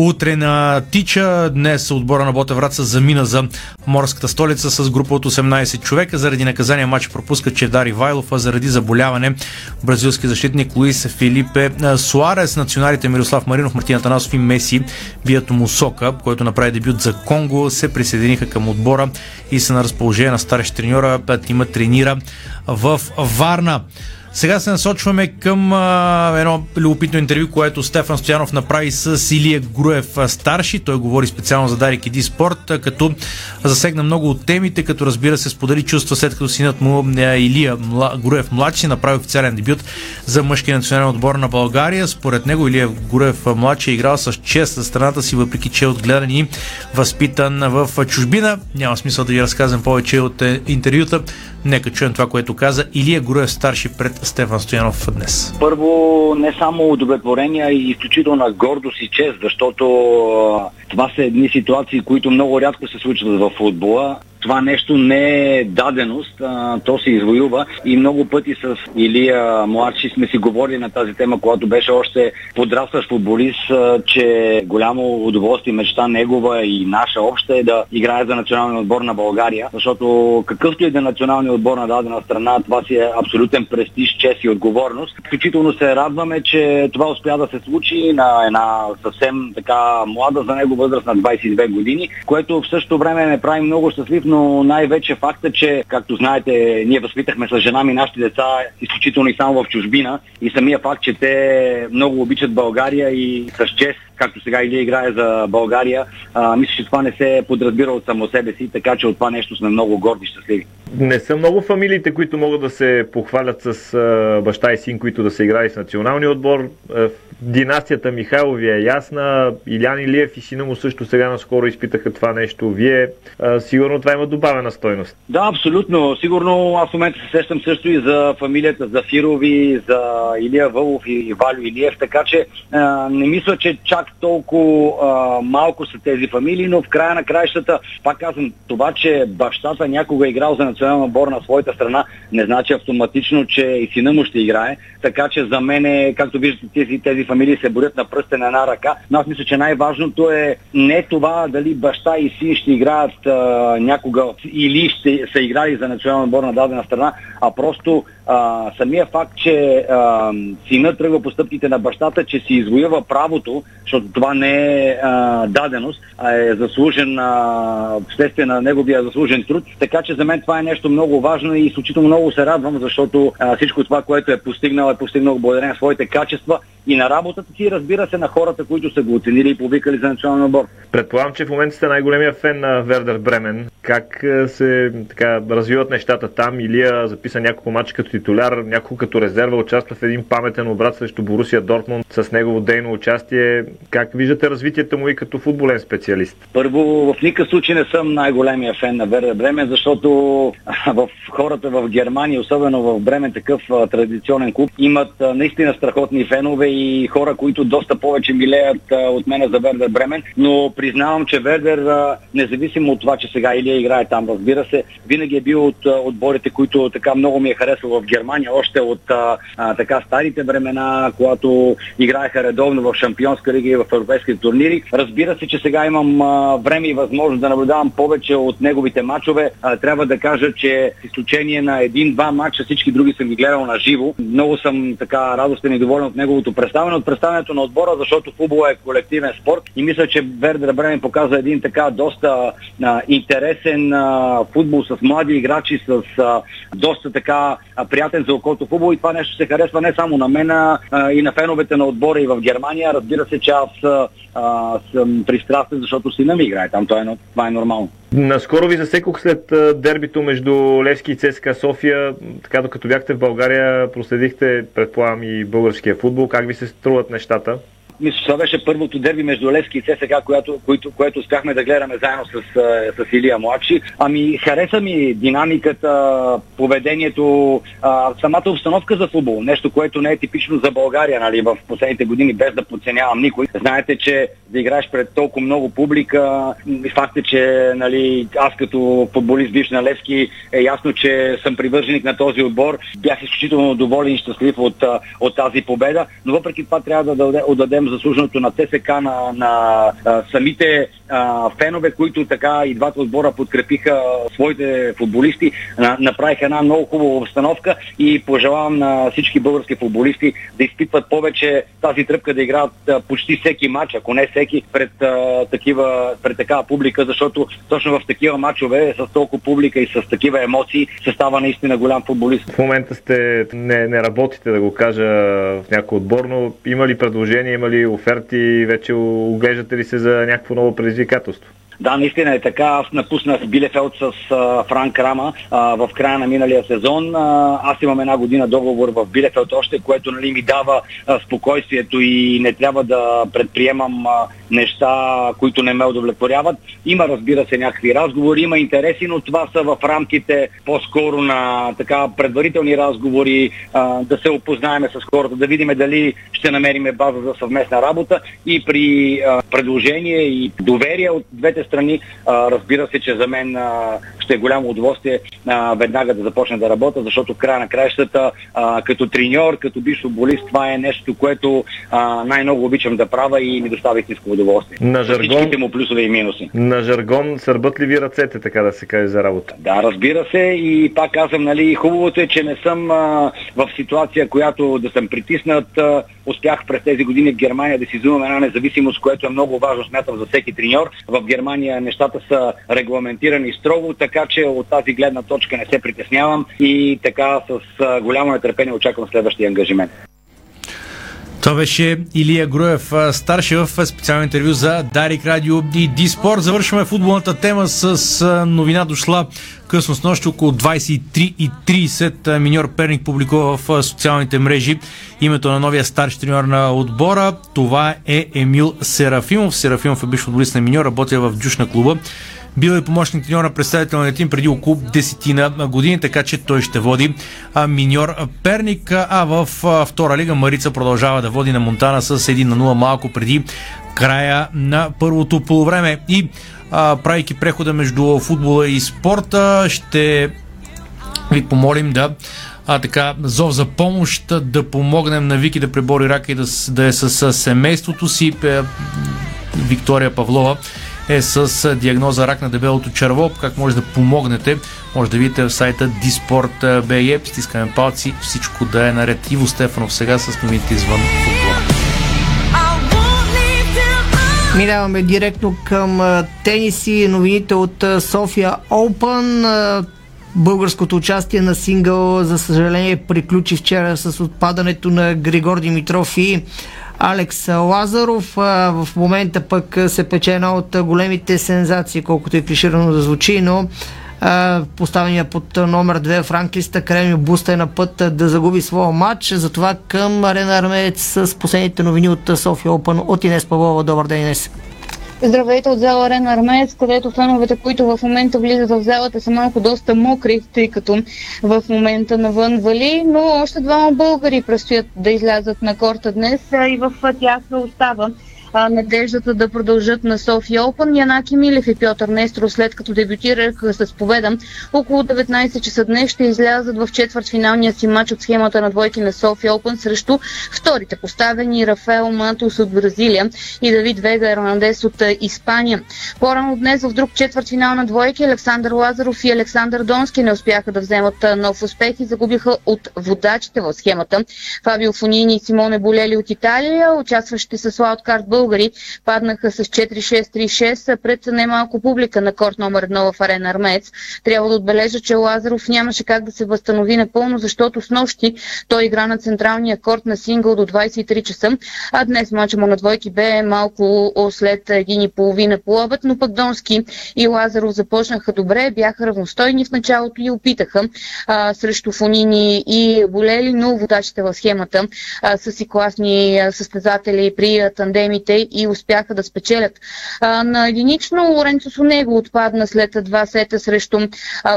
Утре на Тича, днес отбора на Бота Враца замина за морската столица с група от 18 човека. Заради наказание матч пропуска Чедари Вайлов, а заради заболяване бразилски защитник Луис Филипе Суарес, националите Мирослав Маринов, Мартина Танасов и Меси Биято Мусока, който направи дебют за Конго, се присъединиха към отбора и са на разположение на старещ треньора. Тима тренира в Варна. Сега се насочваме към а, едно любопитно интервю, което Стефан Стоянов направи с Илия Груев старши. Той говори специално за Дарик Иди Спорт, като засегна много от темите, като разбира се сподели чувства след като синът му Илия Груев младши направи официален дебют за мъжки национален отбор на България. Според него Илия Груев младши е играл с чест за страната си, въпреки че е отгледан и възпитан в чужбина. Няма смисъл да ви разказвам повече от е, интервюта. Нека чуем това, което каза Илия Груев старши пред Стефан Стоянов днес. Първо, не само удовлетворение, а и изключителна гордост и чест, защото това са едни ситуации, които много рядко се случват в футбола това нещо не е даденост, а, то се извоюва и много пъти с Илия Младши сме си говорили на тази тема, когато беше още подрастващ футболист, а, че голямо удоволствие, мечта негова и наша обща е да играе за националния отбор на България, защото какъвто и да е националния отбор на дадена страна, това си е абсолютен престиж, чест и отговорност. Включително се радваме, че това успя да се случи на една съвсем така млада за него възраст на 22 години, което в същото време ме прави много щастлив, но най-вече факта, че, както знаете, ние възпитахме с жена ми нашите деца изключително и само в чужбина. И самия факт, че те много обичат България и с чест както сега Илия играе за България, а, мисля, че това не се подразбира от само себе си, така че от това нещо сме много горди и щастливи. Не са много фамилиите, които могат да се похвалят с а, баща и син, които да са играли с националния отбор. А, династията Михайлови е ясна. Илян Илиев и сина му също сега наскоро изпитаха това нещо. Вие а, сигурно това има добавена стойност. Да, абсолютно. Сигурно аз в момента се сещам също и за фамилията за Фирови, за Илия Вълов и Валю Илиев, така че а, не мисля, че чак толкова а, малко са тези фамилии, но в края на краищата, пак казвам, това, че бащата някога е играл за национална отбор на своята страна, не значи автоматично, че и сина му ще играе. Така че за мен, е, както виждате, тези, тези фамилии се борят на пръстен на една ръка. Но аз мисля, че най-важното е не това дали баща и син ще играят а, някога или ще са играли за национална отбор на дадена страна, а просто самия факт, че а, сина тръгва по стъпките на бащата, че си извоюва правото, защото това не е а, даденост, а е заслужен а, вследствие на неговия заслужен труд. Така че за мен това е нещо много важно и изключително много се радвам, защото а, всичко това, което е постигнал, е постигнал благодарение на своите качества и на работата си, разбира се, на хората, които са го оценили и повикали за национален отбор. Предполагам, че в момента сте най-големия фен на Вердер Бремен. Как се така, развиват нещата там? Илия записа няколко мача като титуляр, няколко като резерва, участва в един паметен обрат срещу Борусия Дортмунд с негово дейно участие. Как виждате развитието му и като футболен специалист? Първо, в никакъв случай не съм най-големия фен на Вердер Бремен, защото в хората в Германия, особено в Бремен, такъв традиционен клуб, имат наистина страхотни фенове и хора, които доста повече милеят от мене за Вердер Бремен, но признавам, че Вердер, независимо от това, че сега Илия играе там, разбира се, винаги е бил от отборите, които така много ми е харесал в Германия, още от а, така старите времена, когато играеха редовно в Шампионска лига и в европейски турнири. Разбира се, че сега имам а, време и възможност да наблюдавам повече от неговите матчове. А, трябва да кажа, че с изключение на един-два матча всички други съм ги гледал на живо. Много съм така радостен и доволен от неговото представяне, от представянето на отбора, защото футбол е колективен спорт и мисля, че Вердер Бремен показа един така доста а, интересен а, футбол с млади играчи, с а, доста така а, приятен за окото футбол и това нещо се харесва не само на мен, а, и на феновете на отбора и в Германия. Разбира се, че аз а, съм пристрастен, защото сина ми играе там. Това е, това е нормално. Наскоро ви засекох след дербито между Левски и ЦСКА София. Така докато бяхте в България, проследихте, предполагам, и българския футбол. Как ви се струват нещата? Мисля, това беше първото дерби между Левски и ЦСКА, което, което, което успяхме да гледаме заедно с, с Илия Младши. Ами, хареса ми динамиката, поведението, а, самата обстановка за футбол. Нещо, което не е типично за България, нали, в последните години, без да подценявам никой. Знаете, че да играеш пред толкова много публика, факт е, че нали, аз като футболист бивш на Левски е ясно, че съм привърженик на този отбор. Бях изключително доволен и щастлив от, от тази победа, но въпреки това трябва да отдадем заслуженото на ТСК, на, на а, самите а, фенове, които така и двата отбора подкрепиха своите футболисти, а, направиха една много хубава обстановка и пожелавам на всички български футболисти да изпитват повече тази тръпка да играят почти всеки матч, ако не всеки, пред, а, такива, пред такава публика, защото точно в такива матчове с толкова публика и с такива емоции се става наистина голям футболист. В момента сте не, не работите, да го кажа в някой отбор, но има ли предложения, има ли оферти, вече оглеждате ли се за някакво ново предизвикателство? Да, наистина е така. Аз напуснах Билефелд с а, Франк Рама а, в края на миналия сезон. А, аз имам една година договор в Билефелд още, което нали, ми дава а, спокойствието и не трябва да предприемам а, неща, които не ме удовлетворяват. Има, разбира се, някакви разговори, има интереси, но това са в рамките по-скоро на така предварителни разговори, а, да се опознаеме с хората, да видим дали ще намериме база за съвместна работа и при а, предложение и доверие от двете страни, а, разбира се, че за мен а, ще е голямо удоволствие а, веднага да започне да работя, защото в края на краищата, а, като треньор, като биш футболист, това е нещо, което а, най-много обичам да правя и ми доставя истинско удоволствие. На жаргон, всичките му плюсове и минуси. На жаргон сърбат ли ви ръцете, така да се каже, за работа? Да, разбира се и пак казвам, нали, хубавото е, че не съм а, в ситуация, която да съм притиснат. А, успях през тези години в Германия да си взимам една независимост, което е много важно, смятам, за всеки треньор. В Германия нещата са регламентирани строго, така че от тази гледна точка не се притеснявам и така с голямо нетърпение очаквам следващия ангажимент. Това беше Илия Груев, старши в специално интервю за Дарик Радио и Диспорт. Завършваме футболната тема с новина дошла късно с нощ около 23.30 Миньор Перник публикува в социалните мрежи името на новия старши треньор на отбора. Това е Емил Серафимов. Серафимов е бивш футболист на Миньор, работя в Дюшна клуба. Бил е помощник треньор на представителния тим преди около 10 на години, така че той ще води миньор Перник, а в втора лига Марица продължава да води на Монтана с 1 на 0 малко преди края на първото полувреме. И а, правейки прехода между футбола и спорта, ще ви помолим да а, така, зов за помощ, да помогнем на Вики да пребори рака и да, да е с семейството си. Виктория Павлова е с диагноза рак на дебелото черво. Как може да помогнете? Може да видите в сайта Disport.bg. Стискаме палци, всичко да е наред. Иво Стефанов сега с новините извън. Минаваме директно към тениси. Новините от София Open. Българското участие на сингъл, за съжаление, приключи вчера с отпадането на Григор Димитров и Алекс Лазаров. В момента пък се пече една от големите сензации, колкото е клиширано да звучи, но поставения под номер 2 в ранглиста Креми Буста е на път да загуби своя матч. Затова към Арена Армеец с последните новини от София Опен от Инес Павлова. Добър ден, Инес. Здравейте от зала Арена Армеец, където феновете, които в момента влизат в залата са малко доста мокри, тъй като в момента навън вали, но още двама българи предстоят да излязат на корта днес. И в тях остава а, надеждата да продължат на София Open. Янаки Милев и Пьотър Нестро, след като дебютираха с победа, около 19 часа днес ще излязат в четвъртфиналния си матч от схемата на двойки на София Open срещу вторите поставени Рафаел Матус от Бразилия и Давид Вега Ернандес от Испания. По-рано днес в друг четвъртфинал на двойки Александър Лазаров и Александър Донски не успяха да вземат нов успех и загубиха от водачите в схемата. Фабио Фонини и Симоне Болели от Италия, участващи с Wildcard българи паднаха с 4-6-3-6 пред немалко публика на корт номер 1 в арена Армеец. Трябва да отбележа, че Лазаров нямаше как да се възстанови напълно, защото с нощи той игра на централния корт на сингъл до 23 часа, а днес мача му на двойки бе малко след един и половина по обед, но пък Донски и Лазаров започнаха добре, бяха равностойни в началото и опитаха а, срещу Фонини и Болели, но водачите в схемата а, са си класни състезатели при тандемите българите и успяха да спечелят. А, на единично Лоренцо Сонего отпадна след два сета срещу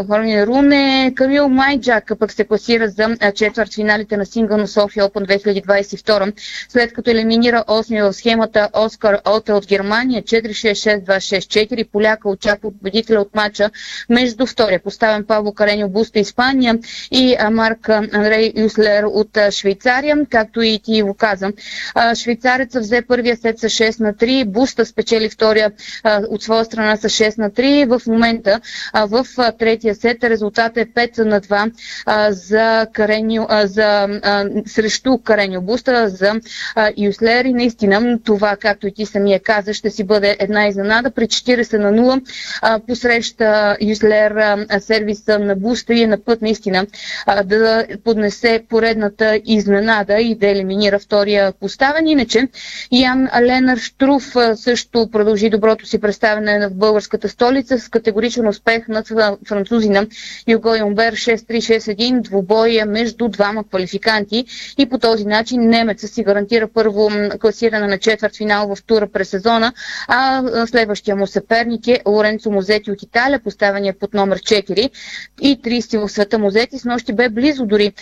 Хорни Руне. Камил Майджак пък се класира за четвърт финалите на сингъл на София Open 2022, след като елиминира 8 в схемата Оскар Оте от Германия 4-6-6-2-6-4. Поляка очаква победителя от матча между втория поставен Павло Кареньо Буста Испания и Марк Андрей Юслер от Швейцария, както и ти го каза. Швейцареца взе първия сет с 6 на 3, Буста спечели втория от своя страна с 6 на 3. В момента в третия сет резултат е 5 на 2 за Кареньо, за, срещу Кареньо Буста, за Юслер и наистина това, както и ти самия каза, ще си бъде една изненада. При 40 на 0 посреща Юслер сервиса на Буста и е на път наистина да поднесе поредната изненада и да елиминира втория поставен. Иначе Ян Ленар Штруф също продължи доброто си представяне в българската столица с категоричен успех над французина Юго Йомбер 6-3-6-1 двубоя между двама квалификанти и по този начин немеца си гарантира първо класиране на четвърт финал в тура през сезона, а следващия му съперник е Лоренцо Мозети от Италия, поставения под номер 4 и 30 в света Мозети. С нощи бе близо дори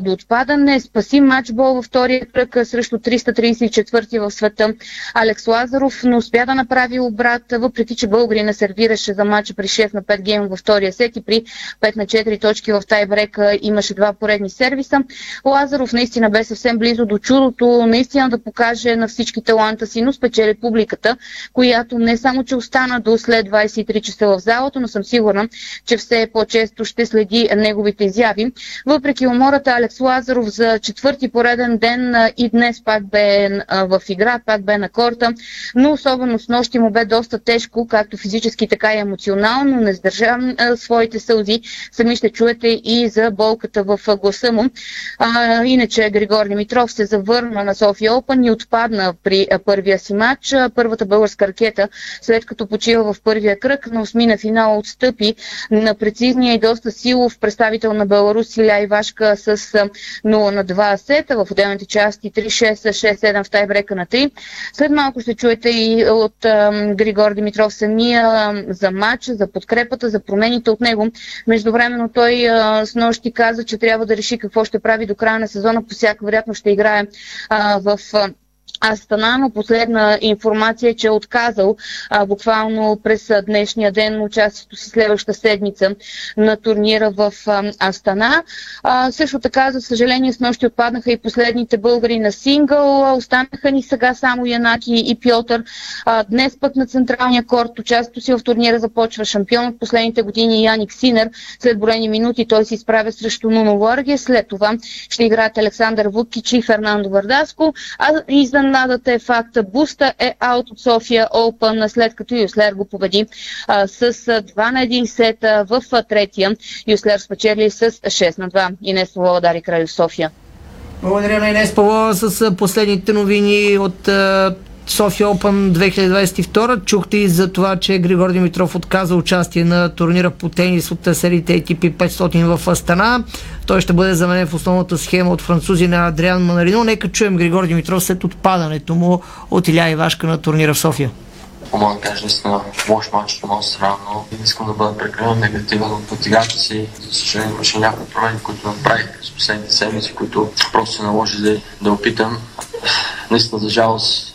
до отпадане. Спаси матчбол във втория кръг срещу 334 в света Алекс Лазаров, но успя да направи обрат, въпреки че българина сервираше за матча при 6 на 5 гейм във втория сет и при 5 на 4 точки в тайбрека имаше два поредни сервиса. Лазаров наистина бе съвсем близо до чудото, наистина да покаже на всички таланта си, но спечели публиката, която не само, че остана до след 23 часа в залата, но съм сигурна, че все по-често ще следи неговите изяви. Въпреки умората, Алекс Лазаров за четвърти пореден ден и днес пак бе в игра, пак бе на корта, но особено с нощи му бе доста тежко, както физически, така и емоционално. Не сдържа своите сълзи. Сами ще чуете и за болката в гласа му. А, иначе Григор Димитров се завърна на София Опен и отпадна при първия си матч. Първата българска ракета, след като почива в първия кръг, на осмина финал отстъпи на прецизния и доста силов представител на Беларус Иля Ивашка с 0 на 2 сета в отделните части 3-6, 6-7 в тайбрека на 3. След малко ще чуете и от Григор Димитров самия за матча, за подкрепата, за промените от него. Междувременно той с нощи каза, че трябва да реши какво ще прави до края на сезона. По всяка вероятно ще играе в Астана, но последна информация е, че е отказал а, буквално през днешния ден участието си следващата седмица на турнира в а, Астана. А, също така, за съжаление, с нощи отпаднаха и последните българи на сингъл. Останаха ни сега само Янаки и Пьотър. А, днес пък на централния корт участието си в турнира започва шампион от последните години Яник Синер. След броени минути той се изправя срещу Нуно Ларге. След това ще играят Александър Вукич и Фернандо Вардаско. А извън Изненадата е факта. Буста е аут от София Open, след като Юслер го победи а, с 2 на 1 сета в третия. Юслер спечели с 6 на 2. Инес Павлова Дари Край София. Благодаря на Инес Павлова с последните новини от София Open 2022. Чухте и за това, че Григор Димитров отказа участие на турнира по тенис от сериите ATP 500 в Астана. Той ще бъде заменен в основната схема от французи на Адриан Манарино. Нека чуем Григор Димитров след отпадането му от Иля Ивашка на турнира в София. Мога да кажа наистина лош матч от моя страна, но не искам да бъда прекалено негативен от играта си. За съжаление имаше някои промени, които направих с последните седмици, които просто се наложи да, да опитам. Наистина, за жалост,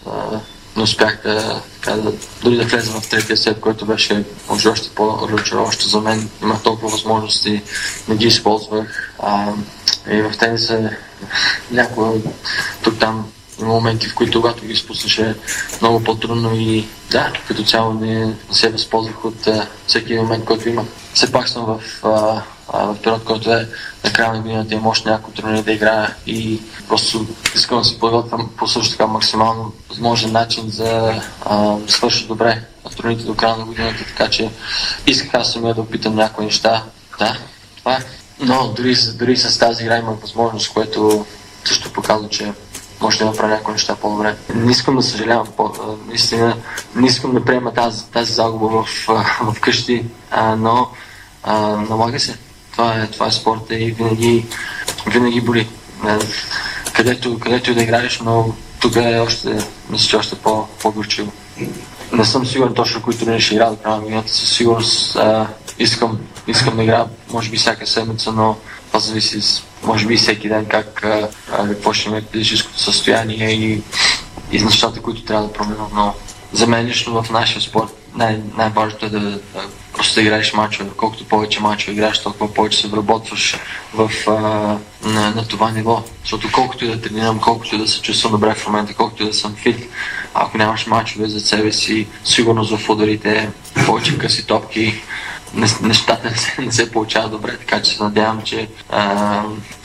не успях да, да, дори да влеза в третия сет, който беше може още по-разочароващо за мен. Имах толкова възможности, не ги използвах. А, и в тениса някои тук там моменти, в които когато ги изпуснаше много по-трудно и да, като цяло не, не се възползвах от а, всеки момент, който имах. Все пак съм в, а, а, в период, който е на края на годината има още някои турнири да играя и просто искам да се подготвям по също така максимално възможен начин за да свърша добре в турнирите до края на годината, така че исках аз самия да опитам някои неща. Да, това е. Но дори, дори с тази игра имам възможност, което също показва, че може да направя някои неща по-добре. Не искам да съжалявам, по, наистина не искам да приема тази, тази загуба в, в къщи, а, но а, налага се. Това е, това е спорта и винаги, винаги боли. Където, където и да играеш, но тук е още, мисля, че още по, по-горчиво. Не съм сигурен точно кои турнири ще играя до. Със сигурност а, искам, искам да играя, може би всяка седмица, но това зависи, може би всеки ден как, какво ще има физическото състояние и, и нещата, които трябва да променя. Но за мен лично в нашия спорт най- най-важното е да, да просто да играеш мачове. Колкото повече мачове играеш, толкова повече се вработваш в, а, на, на това ниво. Защото колкото и да тренирам, колкото и да се чувствам добре в момента, колкото и да съм фит, ако нямаш мачове за себе си, сигурност в ударите, повече къси топки, не- нещата не се, не се получават добре, така че се надявам, че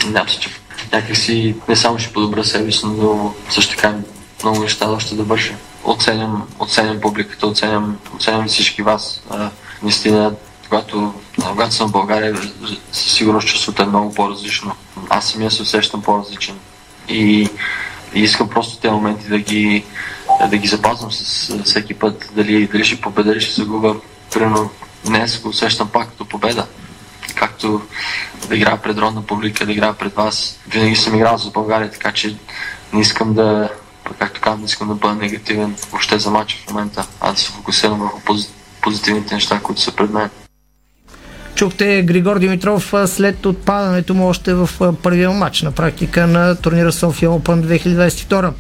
надявам се, че някакси не само ще подобра себе си, но също така много неща още да върша. Оценям, оценям публиката, оценям, оценям всички вас. А, наистина, когато, когато съм в България, със сигурност чувството е много по-различно. Аз самия се усещам по-различен. И, и искам просто тези моменти да ги, да ги запазвам с всеки път. Дали, дали ще победа, дали ще загубя. Примерно днес го усещам пак като победа. Както да играя пред родна публика, да играя пред вас. Винаги съм играл за България, така че не искам да, както казвам, не искам да бъда негативен въобще за матча в момента, а да се фокусирам върху пози- позитивните неща, които са пред мен. Чухте Григор Димитров след отпадането му още в първия матч на практика на турнира София Open 2022.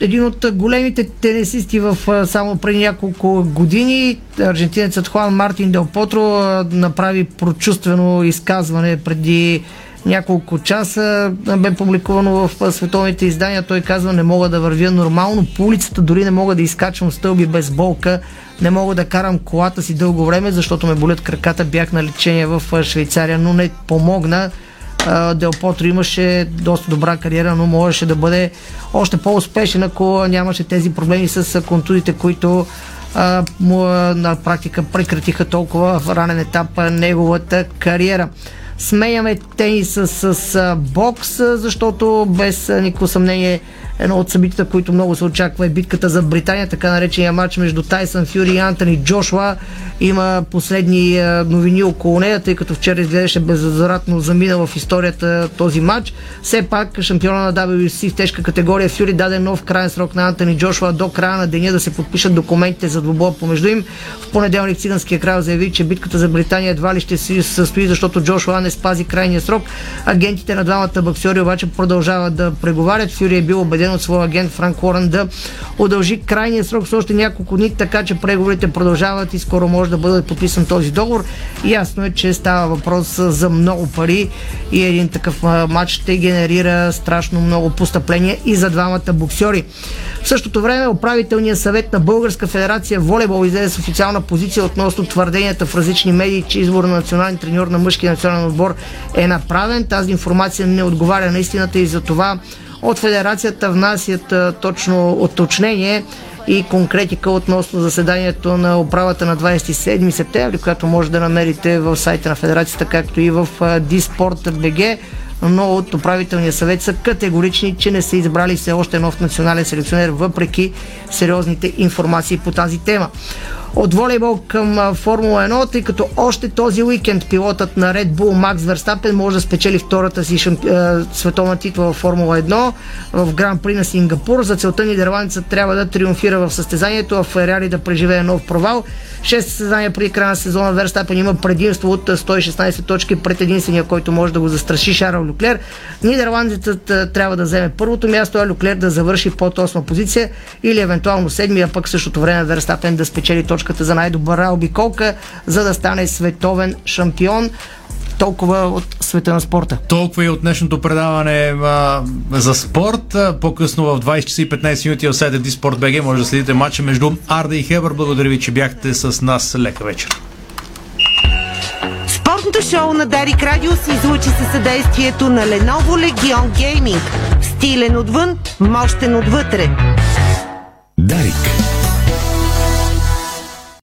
Един от големите тенисисти в само преди няколко години, аржентинецът Хуан Мартин Дел Потро направи прочувствено изказване преди няколко часа. Бе публикувано в световните издания. Той казва, не мога да вървя нормално по улицата, дори не мога да изкачвам стълби без болка, не мога да карам колата си дълго време, защото ме болят краката. Бях на лечение в Швейцария, но не помогна. Дел Потро имаше доста добра кариера, но можеше да бъде още по-успешен, ако нямаше тези проблеми с контузите, които а, му на практика прекратиха толкова в ранен етап неговата кариера. Сменяме тениса с, с бокс, защото без никакво съмнение едно от събитията, които много се очаква е битката за Британия, така наречения матч между Тайсън Фюри и Антони Джошуа. Има последни а, новини около нея, тъй като вчера изглеждаше безвъзвратно замина в историята този матч. Все пак шампиона на WC в тежка категория Фюри даде нов крайен срок на Антони Джошуа до края на деня да се подпишат документите за двубоя помежду им. В понеделник циганския крал заяви, че битката за Британия едва ли ще се състои, защото Джошуа не спази крайния срок. Агентите на двамата боксери обаче продължават да преговарят. Фюри е бил убеден от своя агент Франк Уорън да удължи крайния срок с още няколко дни, така че преговорите продължават и скоро може да бъде подписан този договор. Ясно е, че става въпрос за много пари и един такъв матч ще генерира страшно много постъпления и за двамата боксери. В същото време управителният съвет на Българска федерация волейбол излезе с официална позиция относно твърденията в различни медии, че избор на национален треньор на мъжкия национален отбор е направен. Тази информация не отговаря на истината и за това от федерацията внасят точно уточнение и конкретика относно заседанието на управата на 27 септември, която може да намерите в сайта на федерацията, както и в Disport.bg но от управителния съвет са категорични, че не са избрали все още нов национален селекционер, въпреки сериозните информации по тази тема. От волейбол към Формула 1, тъй като още този уикенд пилотът на Red Bull Макс Верстапен може да спечели втората си шампи... а, световна титла в Формула 1 в Гран При на Сингапур. За целта нидерландецът трябва да триумфира в състезанието, а Ферари да преживее нов провал. Шест състезания преди края на сезона Верстапен има предимство от а, 116 точки пред единствения, който може да го застраши Шарл Люклер. Нидерландецът трябва да вземе първото място, а Люклер да завърши под 8 позиция или евентуално седмия, пък същото време Верстапен да спечели точката за най-добра обиколка, за да стане световен шампион. Толкова от света на спорта. Толкова и от днешното предаване а, за спорт. А, По-късно в 20 часа и 15 минути в сайта Диспорт БГ може да следите матча между Арда и Хебър. Благодаря ви, че бяхте с нас. Лека вечер. Спортното шоу на Дарик Радио се излучи със съдействието на Lenovo Legion Gaming. Стилен отвън, мощен отвътре. Дарик.